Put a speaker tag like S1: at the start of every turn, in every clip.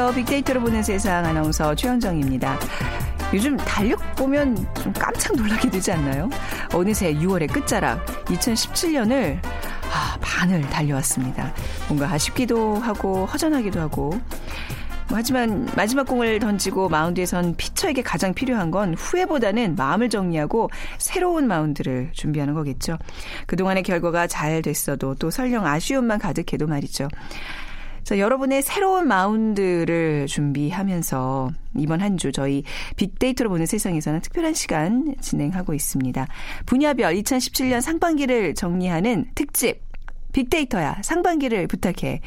S1: 안녕하세요. 빅데이터로 보는 세상 아나운서 최현정입니다. 요즘 달력 보면 좀 깜짝 놀라게 되지 않나요? 어느새 6월의 끝자락 2017년을 아, 반을 달려왔습니다. 뭔가 아쉽기도 하고 허전하기도 하고 뭐 하지만 마지막 공을 던지고 마운드에선 피처에게 가장 필요한 건 후회보다는 마음을 정리하고 새로운 마운드를 준비하는 거겠죠. 그동안의 결과가 잘 됐어도 또 설령 아쉬움만 가득해도 말이죠. 자, 여러분의 새로운 마운드를 준비하면서 이번 한 주 저희 빅데이터로 보는 세상에서는 특별한 시간 진행하고 있습니다. 분야별 2017년 상반기를 정리하는 특집 빅데이터야 상반기를 부탁해.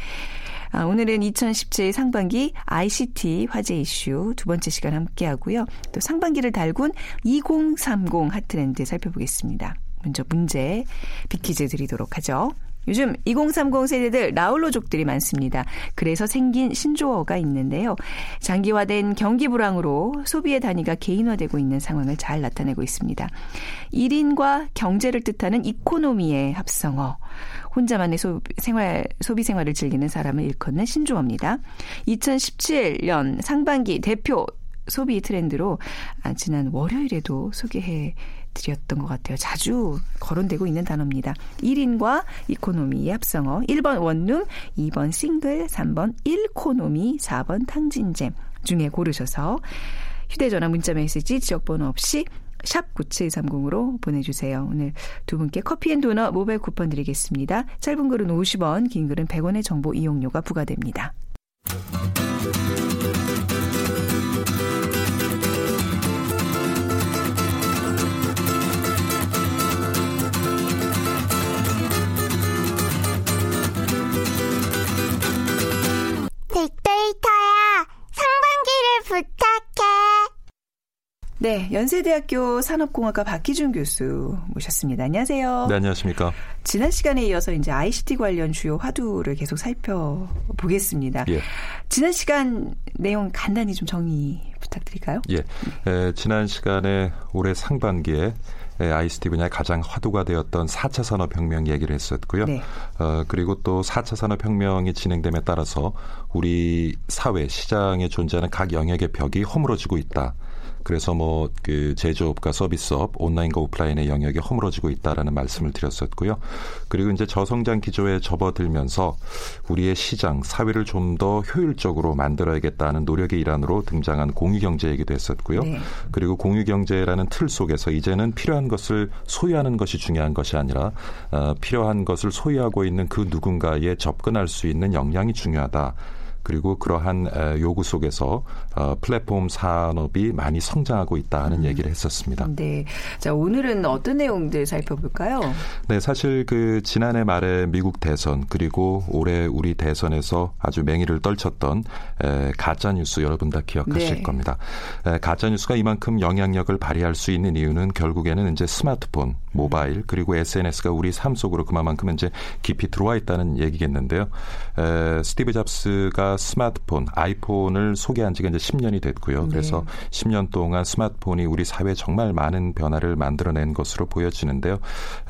S1: 아, 오늘은 2017 상반기 ICT 화제 이슈 두 번째 시간 함께 하고요. 또 상반기를 달군 2030 핫트렌드 살펴보겠습니다. 먼저 문제 빅퀴즈 드리도록 하죠. 요즘 2030 세대들 라울로족들이 많습니다. 그래서 생긴 신조어가 있는데요. 장기화된 경기 불황으로 소비의 단위가 개인화되고 있는 상황을 잘 나타내고 있습니다. 1인과 경제를 뜻하는 이코노미의 합성어. 혼자만의 소, 생활, 소비 생활을 즐기는 사람을 일컫는 신조어입니다. 2017년 상반기 대표 소비 트렌드로 아, 지난 월요일에도 소개해 드렸던 것 같아요. 자주 거론되고 있는 단어입니다. 1인과 이코노미의 합성어 1번 원룸, 2번 싱글, 3번 1코노미, 4번 탕진잼 중에 고르셔서 휴대전화 문자메시지 지역번호 없이 샵 9730으로 보내주세요. 오늘 두 분께 커피앤도넛 모바일 쿠폰 드리겠습니다. 짧은 글은 50원, 긴 글은 100원의 정보 이용료가 부과됩니다.
S2: 부탁해.
S1: 네, 연세대학교 산업공학과 박희준 교수 모셨습니다. 안녕하세요.
S3: 네, 안녕하십니까.
S1: 지난 시간에 이어서 이제 ICT 관련 주요 화두를 계속 살펴보겠습니다. 예. 지난 시간 내용 간단히 좀 정리 부탁드릴까요?
S3: 예. 에, 지난 시간에 올해 상반기에 ICT 분야에 가장 화두가 되었던 4차 산업혁명 얘기를 했었고요. 네. 어, 그리고 또 4차 산업혁명이 진행됨에 따라서 우리 사회, 시장에 존재하는 각 영역의 벽이 허물어지고 있다. 그래서 뭐 그 제조업과 서비스업, 온라인과 오프라인의 영역이 허물어지고 있다라는 말씀을 드렸었고요. 그리고 이제 저성장 기조에 접어들면서 우리의 시장, 사회를 좀 더 효율적으로 만들어야겠다는 노력의 일환으로 등장한 공유경제 얘기도 했었고요. 네. 그리고 공유경제라는 틀 속에서 이제는 필요한 것을 소유하는 것이 중요한 것이 아니라 어, 필요한 것을 소유하고 있는 그 누군가에 접근할 수 있는 역량이 중요하다. 그리고 그러한 요구 속에서 어, 플랫폼 산업이 많이 성장하고 있다는 음. 얘기를 했었습니다.
S1: 네. 자, 오늘은 어떤 내용들 살펴볼까요?
S3: 네, 사실 그 지난해 말에 미국 대선 그리고 올해 우리 대선에서 아주 맹위를 떨쳤던 가짜 뉴스 여러분 다 기억하실 네. 겁니다. 가짜 뉴스가 이만큼 영향력을 발휘할 수 있는 이유는 결국에는 이제 스마트폰, 모바일 그리고 SNS가 우리 삶 속으로 그만큼 이제 깊이 들어와 있다는 얘기겠는데요. 스티브 잡스가 스마트폰, 아이폰을 소개한 지가 이제 10년이 됐고요. 네. 그래서 10년 동안 스마트폰이 우리 사회에 정말 많은 변화를 만들어낸 것으로 보여지는데요.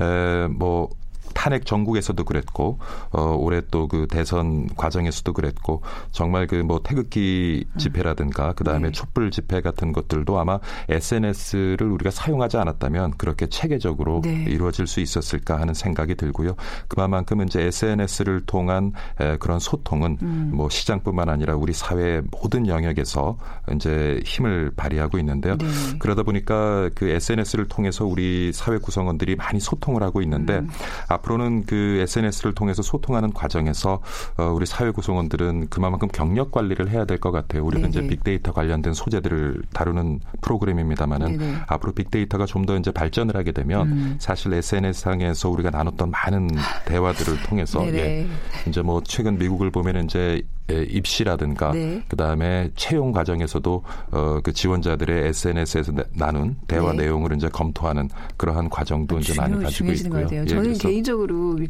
S3: 에, 뭐 탄핵 전국에서도 그랬고 어 올해 또 그 대선 과정에서도 그랬고 정말 그 뭐 태극기 집회라든가 그 다음에 네. 촛불 집회 같은 것들도 아마 SNS를 우리가 사용하지 않았다면 그렇게 체계적으로 네. 이루어질 수 있었을까 하는 생각이 들고요. 그만큼 이제 SNS를 통한 에, 그런 소통은 음. 뭐 시장뿐만 아니라 우리 사회의 모든 영역에서 이제 힘을 발휘하고 있는데요. 네. 그러다 보니까 그 SNS를 통해서 우리 사회 구성원들이 많이 소통을 하고 있는데 음. 앞 으로는 그 SNS를 통해서 소통하는 과정에서 어, 우리 사회 구성원들은 그만큼 경력 관리를 해야 될 것 같아요. 우리는 네네. 이제 빅데이터 관련된 소재들을 다루는 프로그램입니다만은 앞으로 빅데이터가 좀 더 이제 발전을 하게 되면 음. 사실 SNS 상에서 우리가 나눴던 많은 대화들을 통해서 예, 이제 뭐 최근 미국을 보면 이제 예, 입시라든가 네. 그다음에 채용 과정에서도 어, 그 지원자들의 SNS에서 나눈 대화 네. 내용을 이제 검토하는 그러한 과정도 이제 많이 가지고 있고요.
S1: 예, 저는 개인적으로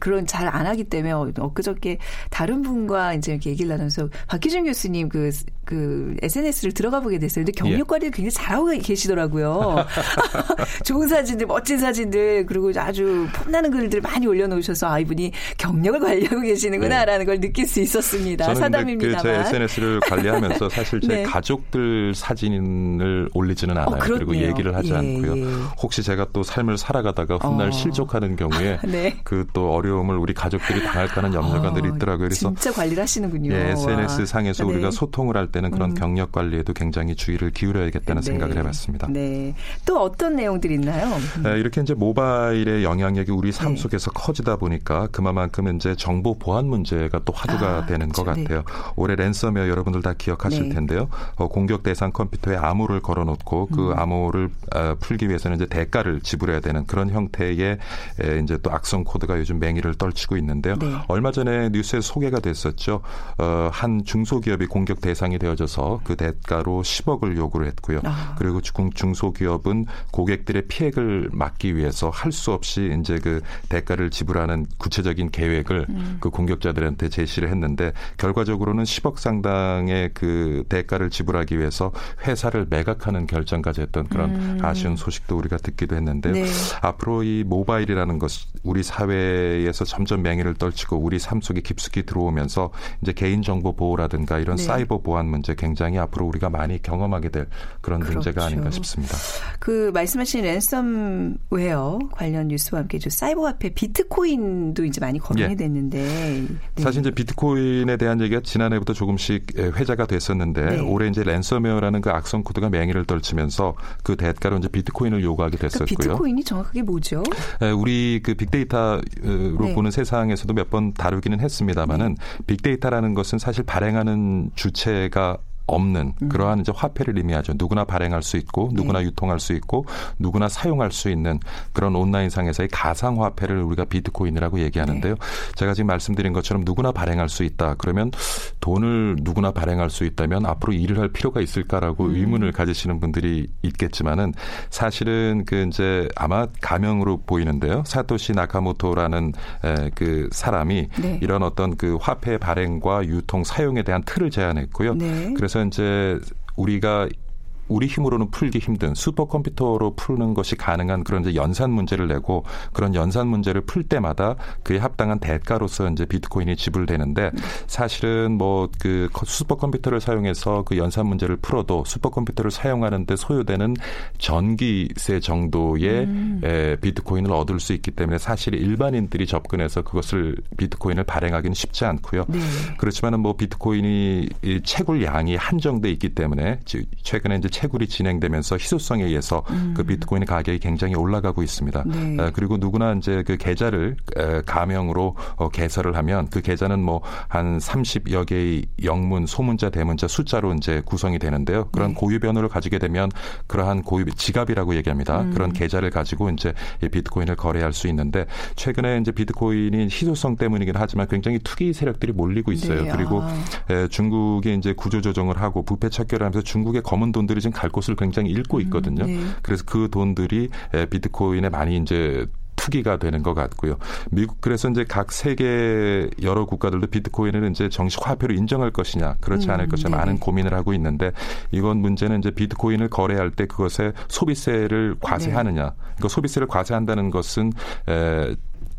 S1: 그런 잘 안 하기 때문에 어, 엊그저께 다른 분과 이제 이렇게 얘기를 나누면서 박기준 교수님 그, 그 SNS를 들어가 보게 됐어요. 근데 경력 관리를 굉장히 잘하고 계시더라고요. 좋은 사진들, 멋진 사진들, 그리고 아주 폼나는 글들 많이 올려놓으셔서 아, 이분이 경력을 관리하고 계시는구나라는 네. 걸 느낄 수 있었습니다. 사담 농담입니다만.
S3: 제 SNS를 관리하면서 사실 제
S1: 네.
S3: 가족들 사진을 올리지는 않아요.
S1: 어,
S3: 그리고. 얘기를 하지
S1: 예,
S3: 않고요.
S1: 예.
S3: 혹시 제가 또 삶을 살아가다가 훗날
S1: 어.
S3: 실족하는 경우에
S1: 네.
S3: 그또 어려움을 우리 가족들이 당할까는 염려가 늘
S1: 어,
S3: 있더라고요. 그래서
S1: 진짜 관리를 하시는군요.
S3: 예, SNS
S1: 와.
S3: 상에서
S1: 네.
S3: 우리가 소통을 할 때는 그런
S1: 음.
S3: 경력 관리에도 굉장히 주의를 기울여야겠다는
S1: 네.
S3: 생각을 해봤습니다.
S1: 네. 또 어떤 내용들이 있나요? 음.
S3: 네, 이렇게 이제 모바일의 영향력이 우리 삶
S1: 네.
S3: 속에서 커지다 보니까 그만큼 이제 정보 보안 문제가 또 화두가
S1: 아,
S3: 되는 것
S1: 그렇죠. 네.
S3: 같아요. 올해 랜섬웨어 여러분들 다 기억하실
S1: 네.
S3: 텐데요. 어, 공격 대상 컴퓨터에 암호를 걸어놓고 그
S1: 음.
S3: 암호를 어, 풀기 위해서는 이제 대가를 지불해야 되는 그런 형태의 에, 이제 또 악성 코드 가 요즘 맹위를 떨치고 있는데요.
S1: 네.
S3: 얼마 전에 뉴스에 소개가 됐었죠. 어, 한 중소기업이 공격 대상이 되어져서 그 대가로 10억을 요구를 했고요.
S1: 아.
S3: 그리고 중- 중소기업은 고객들의 피해를 막기 위해서 할 수 없이 이제 그 대가를 지불하는 구체적인 계획을
S1: 음.
S3: 그 공격자들한테 제시를 했는데 결과적으로는 10억 상당의 그 대가를 지불하기 위해서 회사를 매각하는 결정까지 했던 그런
S1: 음.
S3: 아쉬운 소식도 우리가 듣기도 했는데요.
S1: 네.
S3: 앞으로 이 모바일이라는 것 우리 사회 에서 점점 맹위를 떨치고 우리 삶 속에 깊숙이 들어오면서 이제 개인 정보 보호라든가 이런
S1: 네.
S3: 사이버 보안 문제 굉장히 앞으로 우리가 많이 경험하게 될 그런 문제가
S1: 그렇죠.
S3: 아닌가 싶습니다.
S1: 그 말씀하신 랜섬웨어 관련 뉴스와 함께 저 사이버 화폐 비트코인도 이제 많이 거론이
S3: 예.
S1: 됐는데 네.
S3: 사실 이제 비트코인에 대한 얘기가 지난해부터 조금씩 예, 회자가 됐었는데
S1: 네.
S3: 올해 이제 랜섬웨어라는 그 악성 코드가 맹위를 떨치면서 그 대가로 이제 비트코인을 요구하게
S1: 그러니까
S3: 됐었고요.
S1: 비트코인이 정확하게 뭐죠?
S3: 예, 우리 그 빅데이터 로
S1: 네.
S3: 보는 세상에서도 몇 번 다루기는 했습니다만은 빅데이터라는 것은 사실 발행하는 주체가 없는
S1: 음.
S3: 그러한 이제 화폐를 의미하죠. 누구나 발행할 수 있고 누구나
S1: 네.
S3: 유통할 수 있고 누구나 사용할 수 있는 그런 온라인상에서의 가상 화폐를 우리가 비트코인이라고 얘기하는데요.
S1: 네.
S3: 제가 지금 말씀드린 것처럼 누구나 발행할 수 있다. 그러면 돈을 누구나 발행할 수 있다면 앞으로 일을 할 필요가 있을까라고
S1: 음.
S3: 의문을 가지시는 분들이 있겠지만은 사실은 그 이제 아마 가명으로 보이는데요. 사토시 나카모토라는 에, 그 사람이
S1: 네.
S3: 이런 어떤 그 화폐 발행과 유통 사용에 대한 틀을 제안했고요.
S1: 네.
S3: 그래서 이제 우리가 우리 힘으로는 풀기 힘든 슈퍼컴퓨터로 푸는 것이 가능한 그런 이제 연산 문제를 내고 그런 연산 문제를 풀 때마다 그에 합당한 대가로서 이제 비트코인이 지불되는데 사실은 뭐 그 슈퍼컴퓨터를 사용해서 그 연산 문제를 풀어도 슈퍼컴퓨터를 사용하는데 소요되는 전기세 정도의
S1: 음.
S3: 에, 비트코인을 얻을 수 있기 때문에 사실 일반인들이 접근해서 그것을 비트코인을 발행하기는 쉽지 않고요.
S1: 네.
S3: 그렇지만은 뭐 비트코인이 이 채굴 양이 한정돼 있기 때문에 지- 최근에 이제 채굴이 진행되면서 희소성에 의해서 그 비트코인 가격이 굉장히 올라가고 있습니다.
S1: 네.
S3: 에, 그리고 누구나 이제 그 계좌를 에, 가명으로 어, 개설을 하면 그 계좌는 뭐 한 30여 개의 영문, 소문자, 대문자 숫자로 이제 구성이 되는데요. 그런
S1: 네.
S3: 고유 변호를 가지게 되면 그러한 고유 지갑이라고 얘기합니다.
S1: 음.
S3: 그런 계좌를 가지고 이제 이 비트코인을 거래할 수 있는데 최근에 이제 비트코인이 희소성 때문이긴 하지만 굉장히 투기 세력들이 몰리고 있어요.
S1: 네.
S3: 그리고
S1: 아.
S3: 에, 중국이 이제 구조 조정을 하고 부패 척결을 하면서 중국의 검은 돈들이 지금 갈 곳을 굉장히 잃고 있거든요.
S1: 네.
S3: 그래서 그 돈들이 에, 비트코인에 많이 이제 투기가 되는 것 같고요. 미국 그래서 이제 각 세계 여러 국가들도 비트코인을 이제 정식 화폐로 인정할 것이냐 그렇지 않을
S1: 음,
S3: 것이냐
S1: 네네.
S3: 많은 고민을 하고 있는데 이건 문제는 이제 비트코인을 거래할 때 그것에 소비세를 과세하느냐. 그 소비세를 과세한다는 것은 에,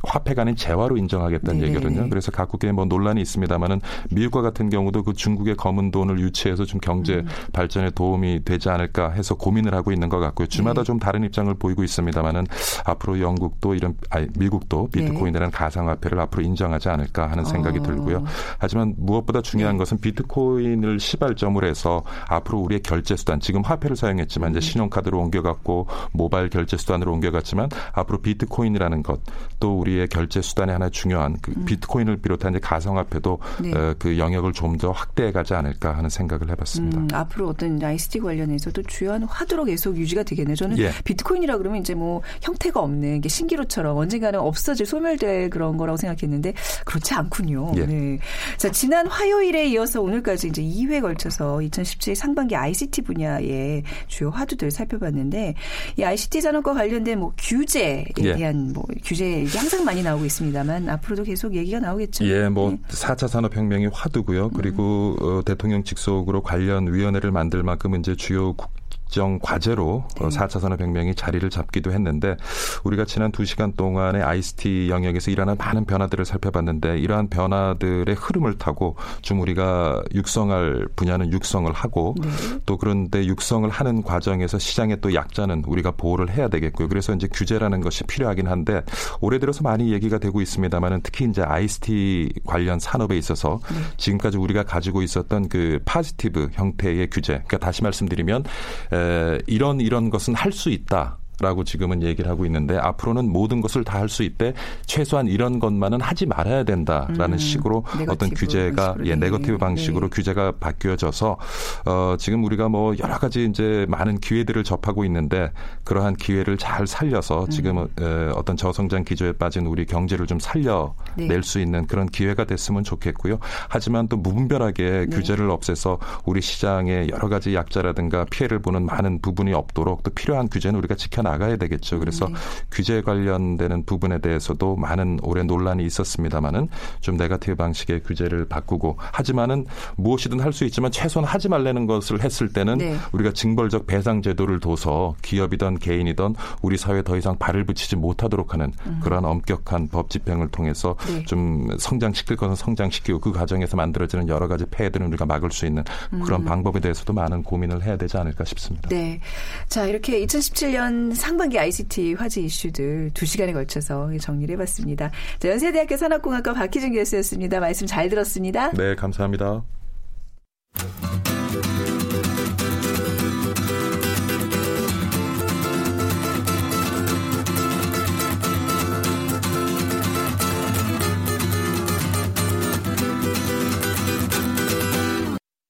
S3: 화폐가 아닌 재화로 인정하겠다는
S1: 네네네.
S3: 얘기거든요. 그래서 각국에 뭐 논란이 있습니다만은 미국과 같은 경우도 그 중국의 검은 돈을 유치해서 좀 경제
S1: 음.
S3: 발전에 도움이 되지 않을까 해서 고민을 하고 있는 것 같고요. 주마다
S1: 네.
S3: 좀 다른 입장을 보이고 있습니다만은 앞으로 영국도 이런 아니 미국도
S1: 네.
S3: 비트코인이라는 가상화폐를 앞으로 인정하지 않을까 하는 생각이
S1: 어.
S3: 들고요. 하지만 무엇보다 중요한
S1: 네.
S3: 것은 비트코인을 시발점으로 해서 앞으로 우리의 결제 수단 지금 화폐를 사용했지만
S1: 음.
S3: 이제 신용카드로 옮겨갔고 모바일 결제 수단으로 옮겨갔지만 앞으로 비트코인이라는 것 또 우리의 결제 수단의 하나 중요한 그 비트코인을 비롯한 이제 가상화폐도
S1: 음. 네.
S3: 어, 그 영역을 좀 더 확대해 가지 않을까 하는 생각을 해봤습니다.
S1: 음, 앞으로 어떤 ICT 관련해서도 주요한 화두로 계속 유지가 되겠네요. 저는
S3: 예.
S1: 비트코인이라 그러면 이제 뭐 형태가 없는 게 신기루처럼 언젠가는 없어질 소멸될 그런 거라고 생각했는데 그렇지 않군요.
S3: 예.
S1: 네. 자 지난 화요일에 이어서 오늘까지 이제 2회 걸쳐서 2017 상반기 ICT 분야의 주요 화두들 살펴봤는데 이 ICT 산업과 관련된 뭐 규제에
S3: 예.
S1: 대한 뭐 규제 얘기 항상 많이 나오고 있습니다만 앞으로도 계속 얘기가 나오겠죠.
S3: 예, 뭐
S1: 네.
S3: 4차 산업혁명이 화두고요. 그리고 어, 대통령 직속으로 관련 위원회를 만들 만큼 이제 주요 국 국정 과제로 네. 4차 산업혁명이 자리를 잡기도 했는데 우리가 지난 2시간 동안에 ICT 영역에서 일어난 많은 변화들을 살펴봤는데 이러한 변화들의 흐름을 타고 좀 우리가 육성할 분야는 육성을 하고 네. 또 그런데 육성을 하는 과정에서 시장의 또 약자는 우리가 보호를 해야 되겠고요. 그래서 이제 규제라는 것이 필요하긴 한데 올해 들어서 많이 얘기가 되고 있습니다만은 특히 이제 ICT 관련 산업에 있어서 네. 지금까지 우리가 가지고 있었던 그 positive 형태의 규제. 그러니까 다시 말씀드리면 에, 이런 이런 것은 할 수 있다. 라고 지금은 얘기를 하고 있는데 앞으로는 모든 것을 다 할 수 있되 최소한 이런 것만은 하지 말아야 된다라는 음, 식으로 어떤 규제가. 예 negative 방식으로 네. 규제가 바뀌어져서 어 지금 우리가 뭐 여러 가지 이제 많은 기회들을 접하고 있는데 그러한 기회를 잘 살려서 지금 음. 에, 어떤 저성장 기조에 빠진 우리 경제를 좀 살려낼 네. 수 있는 그런 기회가 됐으면 좋겠고요. 하지만 또 무분별하게 네. 규제를 없애서 우리 시장에 여러 가지 약자라든가 피해를 보는 많은 부분이 없도록 또 필요한 규제는 우리가 지켜 나가야 되겠죠. 그래서 네. 규제 관련되는 부분에 대해서도 많은 올해 논란이 있었습니다만은 좀 네가티브 방식의 규제를 바꾸고 하지만은 무엇이든 할 수 있지만 최소한 하지 말라는 것을 했을 때는 네. 우리가 징벌적 배상 제도를 둬서 기업이든 개인이든 우리 사회에 더 이상 발을 붙이지 못하도록 하는 음. 그러한 엄격한 법 집행을 통해서 네. 좀 성장시킬 것은 성장시키고 그 과정에서 만들어지는 여러 가지 폐해들은 우리가 막을 수 있는 그런 음. 방법에 대해서도 많은 고민을 해야 되지 않을까 싶습니다.
S1: 네. 자, 이렇게 2017년 상반기 ICT 화제 이슈들 두 시간에 걸쳐서 정리를 해봤습니다. 자, 연세대학교 산업공학과 박희준 교수였습니다. 말씀 잘 들었습니다.
S3: 네, 감사합니다.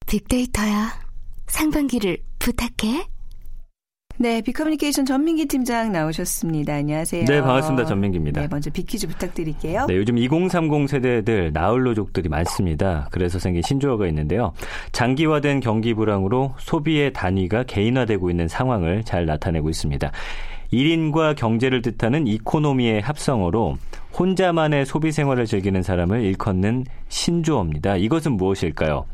S4: 빅데이터야. 상반기를 부탁해.
S1: 네, 빅커뮤니케이션 전민기 팀장 나오셨습니다. 안녕하세요.
S5: 네, 반갑습니다. 전민기입니다.
S1: 네, 먼저 빅퀴즈 부탁드릴게요.
S5: 네, 요즘 2030 세대들 나홀로족들이 많습니다. 그래서 생긴 신조어가 있는데요. 장기화된 경기 불황으로 소비의 단위가 개인화되고 있는 상황을 잘 나타내고 있습니다. 1인과 경제를 뜻하는 이코노미의 합성어로 혼자만의 소비 생활을 즐기는 사람을 일컫는 신조어입니다. 이것은 무엇일까요?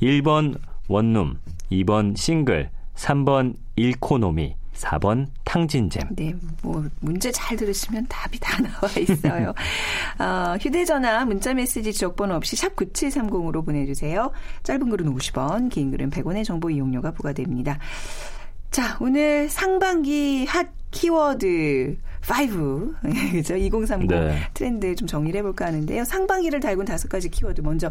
S5: 1번 원룸, 2번 싱글, 3번 일코노미, 4번 탕진잼.
S1: 네, 뭐 문제 잘 들으시면 답이 다 나와 있어요. 어, 휴대전화, 문자메시지 지역번호 없이 샵 9730으로 보내주세요. 짧은 글은 50원, 긴 글은 100원의 정보 이용료가 부과됩니다. 자, 오늘 상반기 핫 키워드 5. 그죠? 2030 네. 트렌드 좀 정리를 해볼까 하는데요. 상반기를 달군 다섯 가지 키워드. 먼저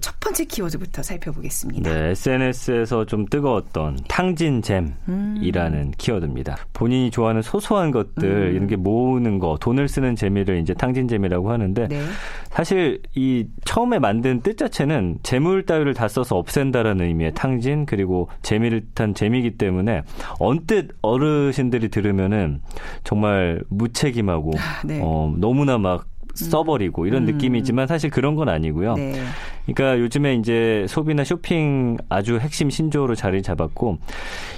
S1: 첫 번째 키워드부터 살펴보겠습니다.
S5: 네, SNS에서 좀 뜨거웠던 탕진잼이라는 음. 키워드입니다. 본인이 좋아하는 소소한 것들, 음. 이런 게 모으는 거, 돈을 쓰는 재미를 이제 탕진잼이라고 하는데 네. 사실 이 처음에 만든 뜻 자체는 재물 따위를 다 써서 없앤다라는 의미의 탕진, 그리고 재미를 탄 재미이기 때문에 언뜻 어르신들이 들으면은 정말 무책임하고 네. 어, 너무나 막 써버리고 이런 음. 느낌이지만 사실 그런 건 아니고요. 네. 그러니까 요즘에 이제 소비나 쇼핑 아주 핵심 신조어로 자리 잡았고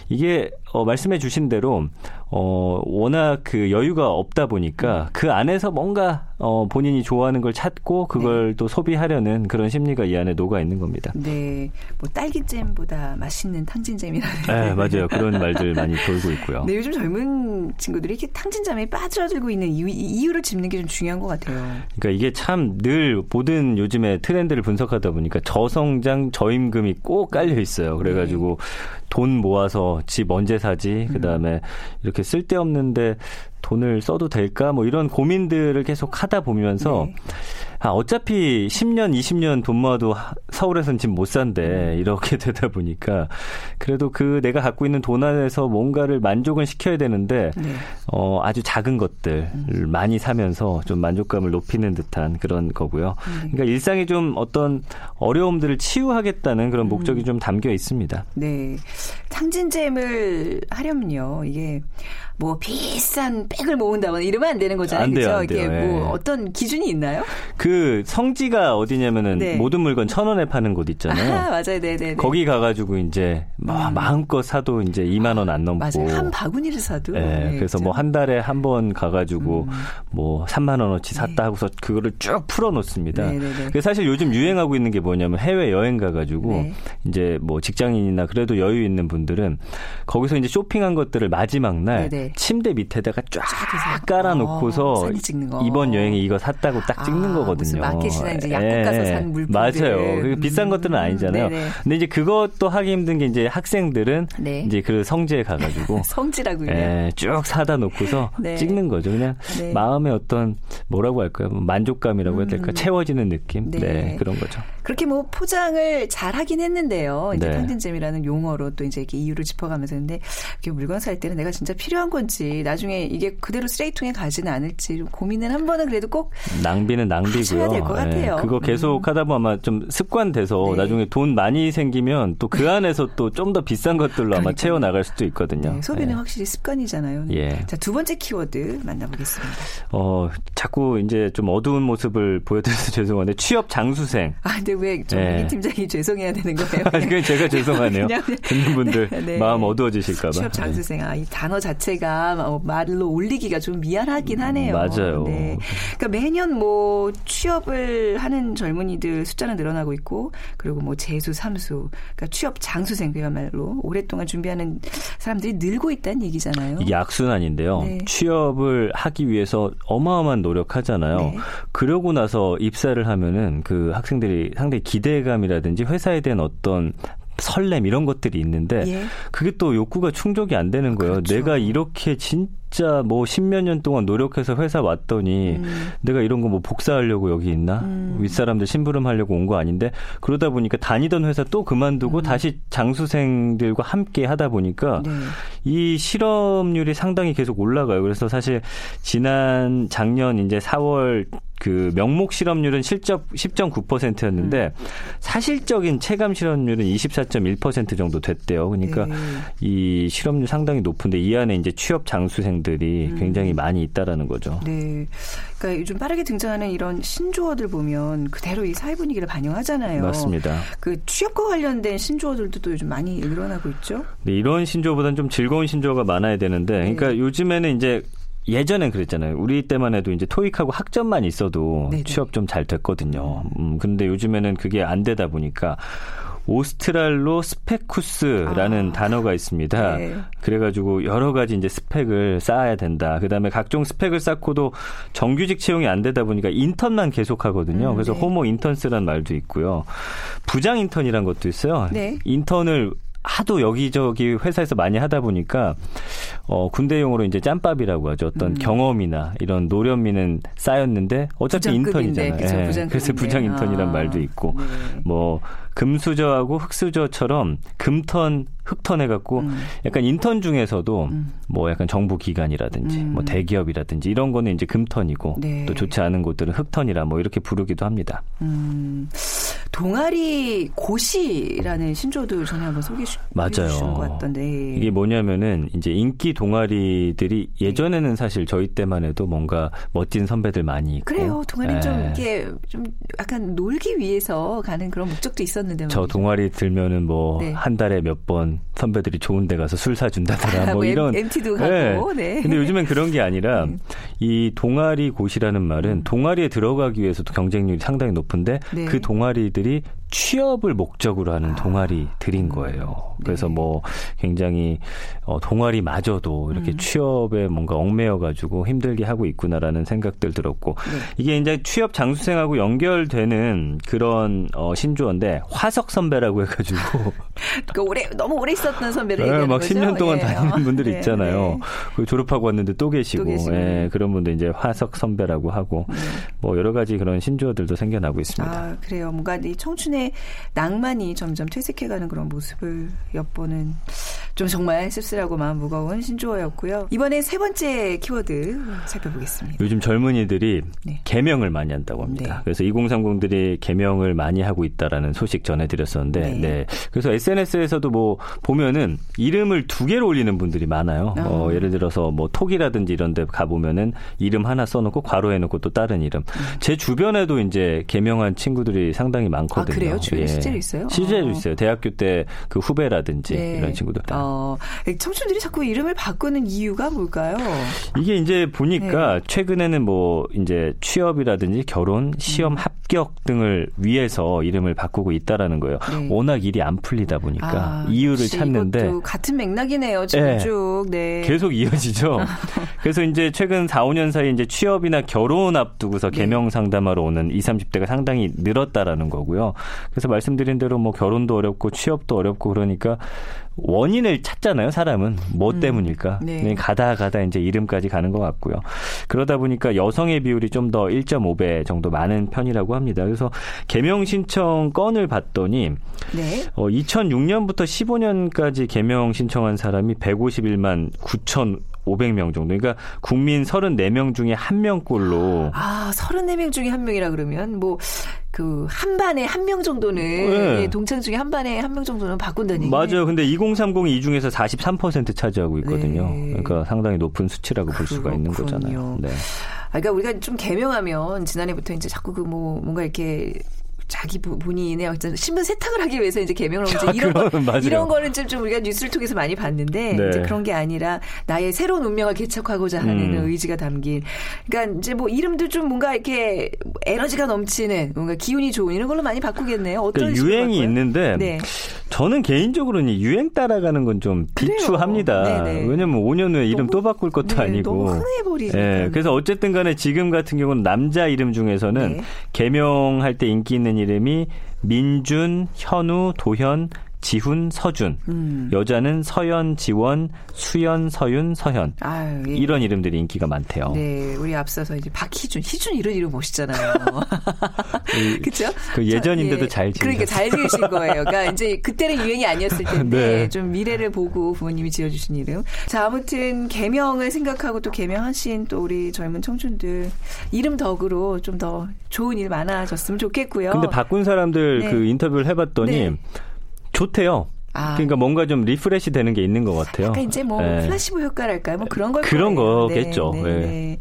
S5: 이게 어, 말씀해 주신 대로 어, 워낙 그 여유가 없다 보니까 음. 그 안에서 뭔가 어, 본인이 좋아하는 걸 찾고 그걸 네. 또 소비하려는 그런 심리가 이 안에 녹아 있는 겁니다.
S1: 네. 뭐 딸기잼보다 맛있는 탕진잼이라는.
S5: 네, 맞아요. 그런 말들 많이 돌고 있고요.
S1: 네, 요즘 젊은 친구들이 이렇게 탕진잼에 빠져들고 있는 이유, 이유를 짚는 게 좀 중요한 것 같아요.
S5: 그러니까 이게 참 늘 모든 요즘에 트렌드를 분석하다 보니까 저성장 저임금이 꼭 깔려 있어요. 그래가지고 네. 돈 모아서 집 언제 사지? 그 다음에 음. 이렇게 쓸데없는데 돈을 써도 될까? 뭐 이런 고민들을 계속 하다 보면서 네. 아, 어차피 10년, 20년 돈 모아도 서울에선 집 못 산대. 이렇게 되다 보니까 그래도 그 내가 갖고 있는 돈 안에서 뭔가를 만족을 시켜야 되는데 네. 어, 아주 작은 것들 음. 많이 사면서 좀 만족감을 높이는 듯한 그런 거고요. 네. 그러니까 일상에 좀 어떤 어려움들을 치유하겠다는 그런 목적이 음. 좀 담겨 있습니다.
S1: 네. 탕진잼을 하려면요. 이게 뭐 비싼 백을 모은다거나 이러면 안 되는 거잖아요.
S5: 안 돼요,
S1: 그렇죠? 이게 뭐 네. 어떤 기준이 있나요?
S5: 그 성지가 어디냐면은 네. 모든 물건 천 원에 파는 곳 있잖아요.
S1: 아, 맞아요, 네, 네.
S5: 거기 가 가지고 이제 뭐 음. 마음껏 사도 이제 2만 원 안 넘고.
S1: 맞아요. 한 바구니를 사도.
S5: 네, 네 그래서 뭐한 달에 한 번 가 가지고 음. 뭐 3만 원어치 샀다 네. 하고서 그거를 쭉 풀어 놓습니다. 네, 네, 네. 사실 요즘 유행하고 있는 게 뭐냐면 해외 여행 가 가지고 네. 이제 뭐 직장인이나 그래도 여유 있는 분들은 거기서 이제 쇼핑한 것들을 마지막 날 침대 밑에다가 쫙 깔아놓고서 어, 이번 여행에 이거 샀다고 딱 찍는 아, 거거든요.
S1: 마켓이나 이제 약국 가서 산 물품
S5: 맞아요. 음. 비싼 것들은 아니잖아요. 네네. 근데 이제 그것도 하기 힘든 게 이제 학생들은 네. 이제 그 성지에 가가지고
S1: 성지라고요.
S5: 예, 쭉 사다 놓고서 네. 찍는 거죠. 그냥 네. 마음의 어떤 뭐라고 할까요? 뭐 만족감이라고 해야 될까? 음. 채워지는 느낌. 네. 네. 그런 거죠.
S1: 그렇게 뭐 포장을 잘 하긴 했는데요. 이제 네. 탕진잼이라는 용어로 또 이제 이렇게 이유를 짚어가면서 이렇게 물건 살 때는 내가 진짜 필요한 건지 나중에 이게 그대로 쓰레기통에 가지는 않을지 고민을 한 번은 그래도 꼭
S5: 낭비는
S1: 낭비고요.
S5: 네. 그거 계속 음. 하다 보면 아마 좀 습관돼서 네. 나중에 돈 많이 생기면 또 그 안에서 또 좀 더 비싼 것들로 아마 채워 나갈 수도 있거든요.
S1: 네, 소비는 네. 확실히 습관이잖아요. 예. 자, 두 번째 키워드 만나보겠습니다.
S5: 어, 자꾸 이제 좀 어두운 모습을 보여드려서 죄송한데 취업 장수생.
S1: 아, 근데 왜좀 네. 팀장이 죄송해야 되는 거예요?
S5: 아니, 그냥 제가 죄송하네요. 그냥, 듣는 분들 네, 네. 마음 어두워지실까 봐.
S1: 취업 장수생. 아, 이 단어 자체가 뭐 말로 올리기가 좀 미안하긴 하네요.
S5: 맞아요.
S1: 네. 그러니까 매년 뭐 취업을 하는 젊은이들 숫자는 늘어나고 있고 그리고 뭐 재수, 삼수, 그러니까 취업 장수생 그야말로 오랫동안 준비하는 사람들이 늘고 있다는 얘기잖아요.
S5: 이게 악순환인데요. 네. 취업을 하기 위해서 어마어마한 노력하잖아요. 네. 그러고 나서 입사를 하면은 그 학생들이 상당히 기대감이라든지 회사에 대한 어떤 설렘 이런 것들이 있는데 예. 그게 또 욕구가 충족이 안 되는 거예요. 그렇죠. 내가 이렇게 진짜 뭐 십몇 년 동안 노력해서 회사 왔더니 음. 내가 이런 거 뭐 복사하려고 여기 있나? 음. 윗사람들 심부름 하려고 온 거 아닌데 그러다 보니까 다니던 회사 또 그만두고 음. 다시 장수생들과 함께 하다 보니까 네. 이 실업률이 상당히 계속 올라가요. 그래서 사실 지난 작년 이제 4월 그 명목 실업률은 실적 10.9%였는데 음. 사실적인 체감 실업률은 24.1% 정도 됐대요. 그러니까 네. 이 실업률 상당히 높은데 이 안에 이제 취업 장수생들이 음. 굉장히 많이 있다라는 거죠.
S1: 네. 그러니까 요즘 빠르게 등장하는 이런 신조어들 보면 그대로 이 사회 분위기를 반영하잖아요.
S5: 맞습니다.
S1: 그 취업과 관련된 신조어들도 또 요즘 많이 늘어나고 있죠.
S5: 네, 이런 신조어보다는 좀 즐거운 신조어가 많아야 되는데 그러니까 네. 요즘에는 이제 예전엔 그랬잖아요. 우리 때만 해도 이제 토익하고 학점만 있어도 네네. 취업 좀 잘 됐거든요. 음, 근데 요즘에는 그게 안 되다 보니까 오스트랄로스페쿠스라는 아, 단어가 있습니다. 네. 그래가지고 여러 가지 이제 스펙을 쌓아야 된다. 그 다음에 각종 스펙을 쌓고도 정규직 채용이 안 되다 보니까 인턴만 계속 하거든요. 음, 그래서 네. 호모 인턴스란 말도 있고요. 부장 인턴이란 것도 있어요. 네. 인턴을 하도 여기저기 회사에서 많이 하다 보니까 어 군대 용어로 이제 짬밥이라고 하죠. 어떤 음. 경험이나 이런 노련미는 쌓였는데 어차피 인턴이잖아요. 그쵸, 예. 그래서 부장 인턴이란 아. 말도 있고 네. 뭐 금수저하고 흑수저처럼 금턴 흑턴 해갖고 음. 약간 인턴 중에서도 음. 뭐 약간 정부 기관이라든지 음. 뭐 대기업이라든지 이런 거는 이제 금턴이고 네. 또 좋지 않은 곳들은 흑턴이라 뭐 이렇게 부르기도 합니다. 음.
S1: 동아리 고시라는 신조도 전에 한번 소개해 주신 것 같던데
S5: 이게 뭐냐면은 이제 인기 동아리들이 예전에는 사실 저희 때만 해도 뭔가 멋진 선배들 많이 있고
S1: 그래요 동아리 좀 예. 이게 좀 약간 놀기 위해서 가는 그런 목적도 있었는데
S5: 저 동아리 들면은 뭐한 네. 달에 몇 번 선배들이 좋은 데 가서 술 사준다더라 뭐, 뭐 이런
S1: MT도 가고 네.
S5: 네. 근데 요즘엔 그런 게 아니라 네. 이 동아리 고시라는 말은 음. 동아리에 들어가기 위해서도 경쟁률이 상당히 높은데 네. 그 동아리들 이 취업을 목적으로 하는 아. 동아리들인 거예요. 그래서 네. 뭐 굉장히 어, 동아리마저도 이렇게 음. 취업에 뭔가 얽매여 가지고 힘들게 하고 있구나라는 생각들 들었고 네. 이게 이제 취업 장수생하고 연결되는 그런 어, 신조어인데 화석 선배라고 해가지고
S1: 그 오래 너무 오래 있었던 선배를 네,
S5: 막 거죠? 10년 동안 예. 다니는 분들 네, 있잖아요. 네. 졸업하고 왔는데 또 계시고, 또 계시고. 예, 그런 분들 이제 화석 선배라고 하고 네. 뭐 여러 가지 그런 신조어들도 생겨나고 있습니다.
S1: 아 그래요. 뭔가 이 청춘의 낭만이 점점 퇴색해가는 그런 모습을 엿보는 좀 정말 씁쓸하고 마음 무거운 신조어였고요. 이번에 세 번째 키워드 살펴보겠습니다.
S5: 요즘 젊은이들이 네. 개명을 많이 한다고 합니다. 네. 그래서 2030들이 개명을 많이 하고 있다라는 소식 전해드렸었는데, 네. 네. 그래서 SNS에서도 뭐 보면은 이름을 두 개로 올리는 분들이 많아요. 어. 어, 예를 들어서 뭐 톡이라든지 이런데 가 보면은 이름 하나 써놓고 괄호해놓고 또 다른 이름. 음. 제 주변에도 이제 개명한 친구들이 상당히 많거든요.
S1: 아, 그래요? 주변에 예. 실제로 있어요?
S5: 실제로 어. 있어요. 대학교 때 그 후배라든지 네. 이런 친구들. 어,
S1: 청춘들이 자꾸 이름을 바꾸는 이유가 뭘까요?
S5: 이게 이제 보니까 네. 최근에는 뭐 이제 취업이라든지 결혼, 시험 음. 합격 등을 위해서 이름을 바꾸고 있다라는 거예요. 네. 워낙 일이 안 풀리다 보니까 아, 이유를 찾는데
S1: 같은 맥락이네요. 지금 네. 쭉. 네.
S5: 계속 이어지죠. 그래서 이제 최근 4, 5년 사이 이제 취업이나 결혼 앞두고서 네. 개명 상담하러 오는 20, 30대가 상당히 늘었다라는 거고요. 그래서 말씀드린 대로 뭐 결혼도 어렵고 취업도 어렵고 그러니까 원인을 찾잖아요, 사람은. 뭐 음. 때문일까? 네. 가다 가다 이제 이름까지 가는 것 같고요. 그러다 보니까 여성의 비율이 좀 더 1.5배 정도 많은 편이라고 합니다. 그래서 개명 신청 건을 봤더니 네. 어, 2006년부터 15년까지 개명 신청한 사람이 151만 9천 500명 정도. 그러니까 국민 34명 중에 한 명꼴로.
S1: 아, 34명 중에 한 명이라 그러면 뭐 그 한 반에 한 명 정도는 네. 예, 동창 중에 한 반에 한 명 정도는 바꾼다는
S5: 맞아요. 근데 2030이 이 중에서 43% 차지하고 있거든요. 네. 그러니까 상당히 높은 수치라고 볼 수가 있는 거잖아요. 네.
S1: 아, 그러니까 우리가 좀 개명하면 지난해부터 이제 자꾸 그 뭐 뭔가 이렇게 자기 본인의 어떤 신분 세탁을 하기 위해서 이제 개명을 하고 이제 이런 거, 이런 거는 좀, 좀 우리가 뉴스를 통해서 많이 봤는데 네. 이제 그런 게 아니라 나의 새로운 운명을 개척하고자 하는 음. 의지가 담긴 그러니까 이제 뭐 이름도 좀 뭔가 이렇게 에너지가 넘치는 뭔가 기운이 좋은 이런 걸로 많이 바꾸겠네요. 어떤
S5: 그러니까 유행이 있는데 네. 저는 개인적으로는 유행 따라가는 건 좀 비추합니다. 왜냐면 5년 후에 이름 너무, 또 바꿀 것도 네, 아니고
S1: 너무 흔해버리니까.
S5: 네, 그래서 어쨌든 간에 지금 같은 경우는 남자 이름 중에서는 네. 개명할 때 인기 있는 이름이 민준, 현우, 도현, 지훈, 서준. 음. 여자는 서연, 지원, 수연, 서윤, 서현. 아유, 예. 이런 이름들이 인기가 많대요.
S1: 네, 우리 앞서서 이제 박희준, 희준 이런 이름 멋있잖아요. 그렇죠?
S5: 그 예전인데도
S1: 예.
S5: 잘 지으셨어요.
S1: 그러니까 잘 지으신 거예요. 그러니까 이제 그때는 유행이 아니었을 텐데 네. 좀 미래를 보고 부모님이 지어주신 이름. 자, 아무튼 개명을 생각하고 또 개명하신 또 우리 젊은 청춘들 이름 덕으로 좀 더 좋은 일 많아졌으면 좋겠고요.
S5: 근데 바꾼 사람들 네. 그 인터뷰를 해봤더니. 네. 좋대요. 아. 그러니까 뭔가 좀 refresh 되는 게 있는 것 같아요.
S1: 약간 이제 뭐 네. 플라시보 효과랄까요? 뭐 그런 걸
S5: 그런 거예요. 거겠죠. 네, 네, 네.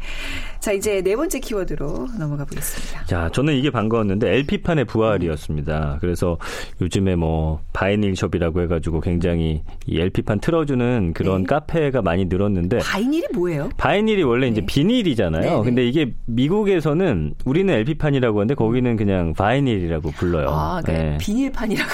S1: 자, 이제 네 번째 키워드로 넘어가 보겠습니다.
S5: 자, 저는 이게 반가웠는데 LP판의 부활이었습니다. 그래서 요즘에 뭐 vinyl shop이라고 해가지고 굉장히 이 LP판 틀어주는 그런 네. 카페가 많이 늘었는데
S1: vinyl이 뭐예요?
S5: vinyl이 원래 네. 이제 비닐이잖아요. 네, 네, 근데 이게 미국에서는 우리는 LP판이라고 하는데 거기는 그냥 vinyl이라고 불러요.
S1: 아, 그러니까 네. 비닐판이라고.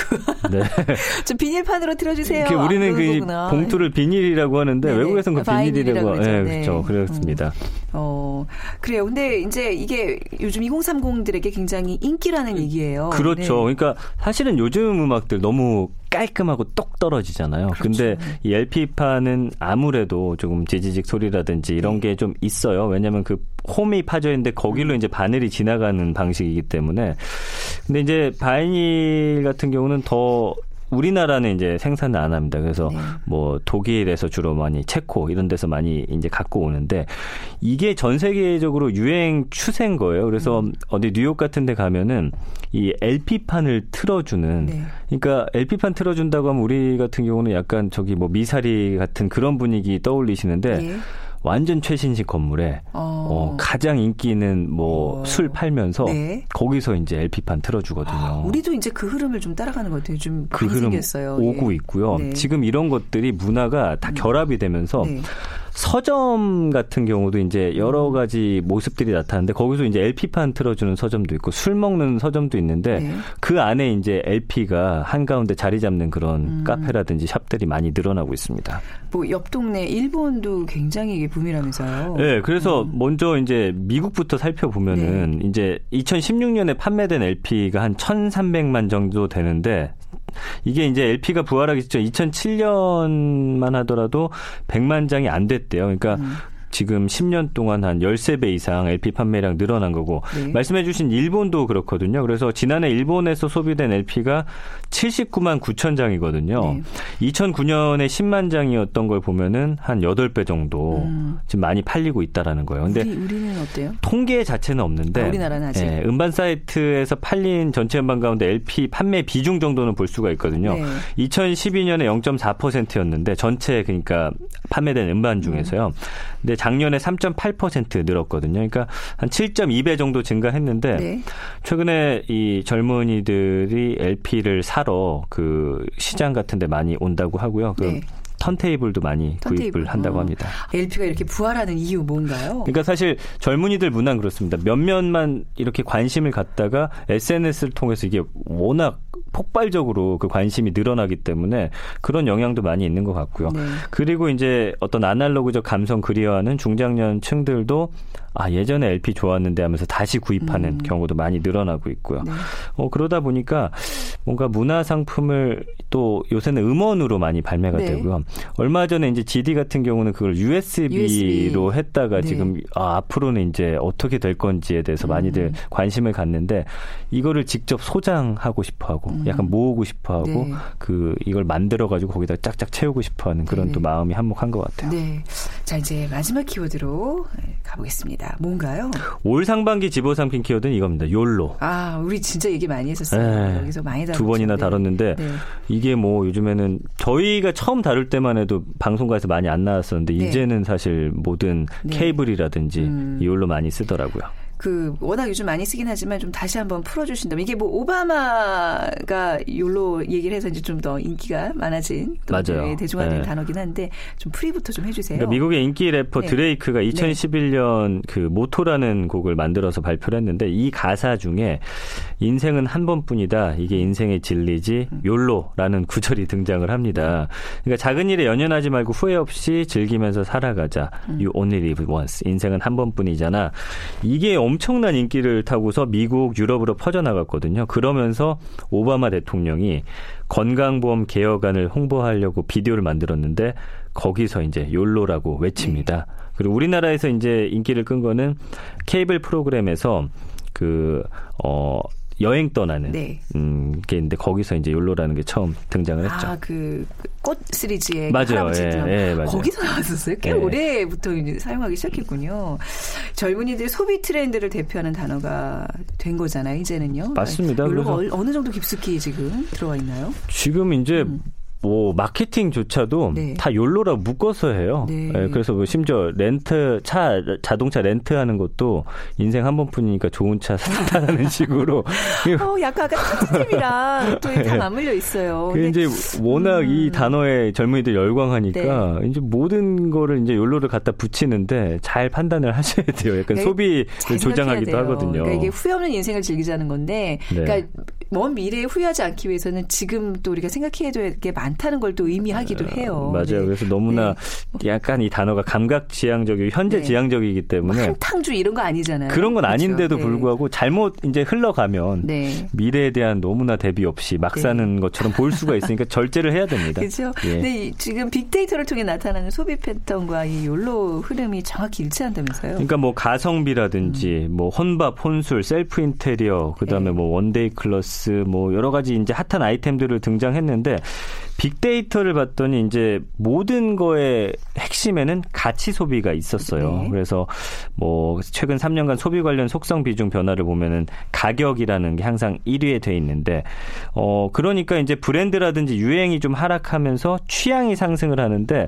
S1: 네. 좀 비닐판으로 틀어주세요.
S5: 우리는 그 봉투를 비닐이라고 하는데 외국에서는 그 비닐이라고. 네, 그렇죠. 그렇습니다. 음. 어.
S1: 그래요. 근데 이제 이게 요즘 2030들에게 굉장히 인기라는 얘기예요.
S5: 그렇죠. 네. 그러니까 사실은 요즘 음악들 너무 깔끔하고 똑 떨어지잖아요. 그렇죠. 근데 이 LP판은 아무래도 조금 지지직 소리라든지 이런 네. 게좀 있어요. 왜냐하면 그 홈이 파져 있는데 거기로 음. 이제 바늘이 지나가는 방식이기 때문에. 근데 이제 바이닐 같은 경우는 더 우리나라는 이제 생산을 안 합니다. 그래서 네. 뭐 독일에서 주로 많이 체코 이런 데서 많이 이제 갖고 오는데 이게 전 세계적으로 유행 추세인 거예요. 그래서 음. 어디 뉴욕 같은 데 가면은 이 LP판을 틀어주는 네. 그러니까 LP판 틀어준다고 하면 우리 같은 경우는 약간 저기 뭐 미사리 같은 그런 분위기 떠올리시는데 네. 완전 최신식 건물에 어. 어, 가장 인기 있는 뭐술 어. 팔면서 네. 거기서 이제 LP판 틀어주거든요. 아,
S1: 우리도 이제 그 흐름을 좀 따라가는 것 같아요. 좀그 흐름 생겼어요.
S5: 오고 예. 있고요. 네. 지금 이런 것들이 문화가 다 음. 결합이 되면서 네. 서점 같은 경우도 이제 여러 음. 가지 모습들이 나타나는데 거기서 이제 LP판 틀어주는 서점도 있고 술 먹는 서점도 있는데 네. 그 안에 이제 LP가 한가운데 자리 잡는 그런 음. 카페라든지 샵들이 많이 늘어나고 있습니다.
S1: 뭐 옆 동네 일본도 굉장히 붐이라면서요.
S5: 네, 그래서 음. 먼저 이제 미국부터 살펴보면은 네. 이제 2016년에 판매된 LP가 한 1,300만 정도 되는데 이게 이제 LP가 부활하기 전 2007년만 하더라도 100만 장이 안 됐대요. 그러니까 음. 지금 10년 동안 한 13배 이상 LP 판매량 늘어난 거고 네. 말씀해 주신 일본도 그렇거든요. 그래서 지난해 일본에서 소비된 LP가 79만 9천 장이거든요. 네. 2009년에 10만 장이었던 걸 보면은 한 8배 정도 음. 지금 많이 팔리고 있다라는 거예요. 근데
S1: 우리, 우리는 어때요?
S5: 통계 자체는 없는데
S1: 아, 우리나라는 아직
S5: 예, 음반 사이트에서 팔린 전체 음반 가운데 LP 판매 비중 정도는 볼 수가 있거든요. 네. 2012년에 0.4%였는데 전체 그러니까 판매된 음반 중에서요. 음. 근데 작년에 3.8% 늘었거든요. 그러니까 한 7.2배 정도 증가했는데 네. 최근에 이 젊은이들이 LP를 사러 그 시장 같은 데 많이 온다고 하고요. 그 네. 턴테이블도 많이 턴테이블. 구입을 한다고 어. 합니다.
S1: LP가 이렇게 부활하는 이유 뭔가요?
S5: 그러니까 사실 젊은이들 문화는 그렇습니다. 몇몇만 이렇게 관심을 갖다가 SNS를 통해서 이게 워낙 폭발적으로 그 관심이 늘어나기 때문에 그런 영향도 많이 있는 것 같고요. 네. 그리고 이제 어떤 아날로그적 감성 그리워하는 중장년층들도 아 예전에 LP 좋았는데 하면서 다시 구입하는 음. 경우도 많이 늘어나고 있고요. 네. 어 그러다 보니까 뭔가 문화 상품을 또 요새는 음원으로 많이 발매가 네. 되고요. 얼마 전에 이제 GD 같은 경우는 그걸 USB로 USB. 했다가 네. 지금 아, 앞으로는 이제 어떻게 될 건지에 대해서 많이들 음. 관심을 갖는데 이거를 직접 소장하고 싶어하고 음. 약간 모으고 싶어하고 네. 그 이걸 만들어 가지고 거기다 짝짝 채우고 싶어하는 그런 네. 또 마음이 한몫한 것 같아요.
S1: 네. 자 이제 마지막 키워드로 가보겠습니다. 뭔가요?
S5: 올 상반기 집어삼킨 키워드는 이겁니다. 욜로.
S1: 아 우리 진짜 얘기 많이 했었어요. 네. 여기서 많이 다두
S5: 번이나 다뤘는데 네. 이게 뭐 요즘에는 저희가 처음 다룰 때만 해도 방송가에서 많이 안 나왔었는데 네. 이제는 사실 모든 네. 케이블이라든지 음. 욜로 많이 쓰더라고요.
S1: 그 워낙 요즘 많이 쓰긴 하지만 좀 다시 한번 풀어주신다면 이게 뭐 오바마가 욜로 얘기를 해서 이제 좀 더 인기가 많아진
S5: 맞아요.
S1: 대중화된 네. 단어긴 한데 좀 풀이부터 좀 해주세요.
S5: 그러니까 미국의 인기 래퍼 네. 드레이크가 2011년 그 모토라는 곡을 만들어서 발표를 했는데 이 가사 중에 인생은 한 번뿐이다 이게 인생의 진리지 음. 욜로라는 구절이 등장을 합니다. 그러니까 작은 일에 연연하지 말고 후회 없이 즐기면서 살아가자. 음. You only live once. 인생은 한 번뿐이잖아. 이게 엄청난 인기를 타고서 미국, 유럽으로 퍼져나갔거든요. 그러면서 오바마 대통령이 건강보험 개혁안을 홍보하려고 비디오를 만들었는데 거기서 이제 욜로라고 외칩니다. 네. 그리고 우리나라에서 이제 인기를 끈 거는 케이블 프로그램에서 그, 어, 여행 떠나는 네. 음, 게 있는데 거기서 이제 욜로라는 게 처음 등장을 했죠.
S1: 아, 그 꽃 시리즈의
S5: 맞아요. 예, 예, 맞아요.
S1: 거기서 나왔었어요. 꽤 예. 오래부터 이제 사용하기 시작했군요. 젊은이들 소비 트렌드를 대표하는 단어가 된 거잖아요. 이제는요.
S5: 맞습니다.
S1: 욜로가 어느 정도 깊숙이 지금 들어와 있나요?
S5: 지금 이제 음. 뭐 마케팅조차도 네. 다 욜로라 묶어서 해요. 네. 네, 그래서 뭐 심지어 렌트 차 자동차 렌트하는 것도 인생 한 번뿐이니까 좋은 차 산다는 식으로.
S1: 어, 약간 아까 팀이랑 또다 네. 맞물려 있어요.
S5: 그 이제 워낙 음. 이 단어에 젊은이들 열광하니까 네. 이제 모든 거를 이제 욜로를 갖다 붙이는데 잘 판단을 하셔야 돼요. 약간 네. 소비를 조장하기도 하거든요.
S1: 그러니까 이게 후회 없는 인생을 즐기자는 건데, 그러니까 먼 미래에 후회하지 않기 위해서는 지금 또 우리가 생각해야 될 게 많 다는 걸 또 의미하기도 아, 해요.
S5: 맞아요. 네. 그래서 너무나 네. 약간 이 단어가 감각지향적이고 현재 네. 지향적이기 때문에
S1: 한탕주 이런 거 아니잖아요.
S5: 그런 건 그렇죠. 아닌데도 네. 불구하고 잘못 이제 흘러가면 네. 미래에 대한 너무나 대비 없이 막 네. 사는 것처럼 보일 수가 있으니까 절제를 해야 됩니다.
S1: 그렇죠. 예. 네, 지금 빅데이터를 통해 나타나는 소비 패턴과 이 욜로 흐름이 정확히 일치한다면서요?
S5: 그러니까 뭐 가성비라든지 음. 뭐 혼밥, 혼술, 셀프 인테리어, 그다음에 뭐 one-day class 뭐 여러 가지 이제 핫한 아이템들을 등장했는데 빅데이터를 봤더니 이제 모든 거의 핵심에는 가치 소비가 있었어요. 네. 그래서 뭐 최근 3년간 소비 관련 속성 비중 변화를 보면은 가격이라는 게 항상 1위에 돼 있는데 어 그러니까 이제 브랜드라든지 유행이 좀 하락하면서 취향이 상승을 하는데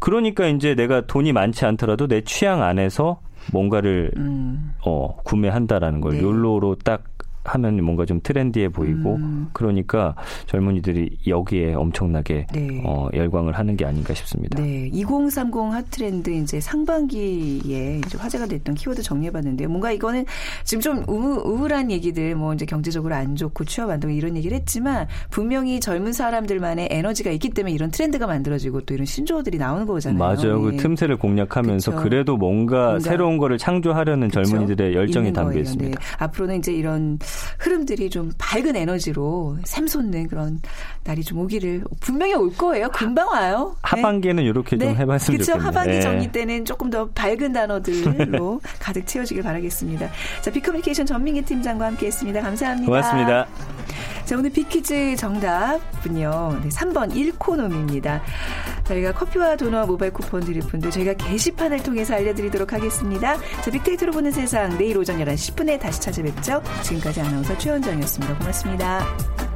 S5: 그러니까 이제 내가 돈이 많지 않더라도 내 취향 안에서 뭔가를 음. 어 구매한다라는 걸 네. 욜로로 딱 하면 뭔가 좀 트렌디해 보이고 음. 그러니까 젊은이들이 여기에 엄청나게 네. 어, 열광을 하는 게 아닌가 싶습니다.
S1: 네, 2030 핫트렌드 이제 상반기에 이제 화제가 됐던 키워드 정리해봤는데요. 뭔가 이거는 지금 좀 우울, 한 얘기들, 뭐 이제 경제적으로 안 좋고 취업 안동 이런 얘기를 했지만 분명히 젊은 사람들만의 에너지가 있기 때문에 이런 트렌드가 만들어지고 또 이런 신조어들이 나오는 거잖아요.
S5: 맞아요. 그 네. 그 틈새를 공략하면서 그쵸. 그래도 뭔가, 뭔가, 새로운 거를 창조하려는 젊은이들의 열정이 담겨 있습니다. 네.
S1: 앞으로는 이제 이런 흐름들이 좀 밝은 에너지로 샘솟는 그런 날이 좀 오기를 분명히 올 거예요. 금방 와요.
S5: 하반기에는 네. 이렇게 좀 네. 해봤으면
S1: 그쵸?
S5: 좋겠네요.
S1: 하반기 네. 정리 때는 조금 더 밝은 단어들로 가득 채워지길 바라겠습니다. 자, 비커뮤니케이션 전민기 팀장과 함께했습니다. 감사합니다.
S5: 고맙습니다.
S1: 자, 오늘 퀴즈 정답은요. 네, 3번 1코노미입니다. 저희가 커피와 도넛 모바일 쿠폰 드릴 분들 저희가 게시판을 통해서 알려드리도록 하겠습니다. 자, 빅데이터로 보는 세상 내일 오전 11시 10분에 다시 찾아뵙죠. 지금까지 아나운서 최원정이었습니다. 고맙습니다.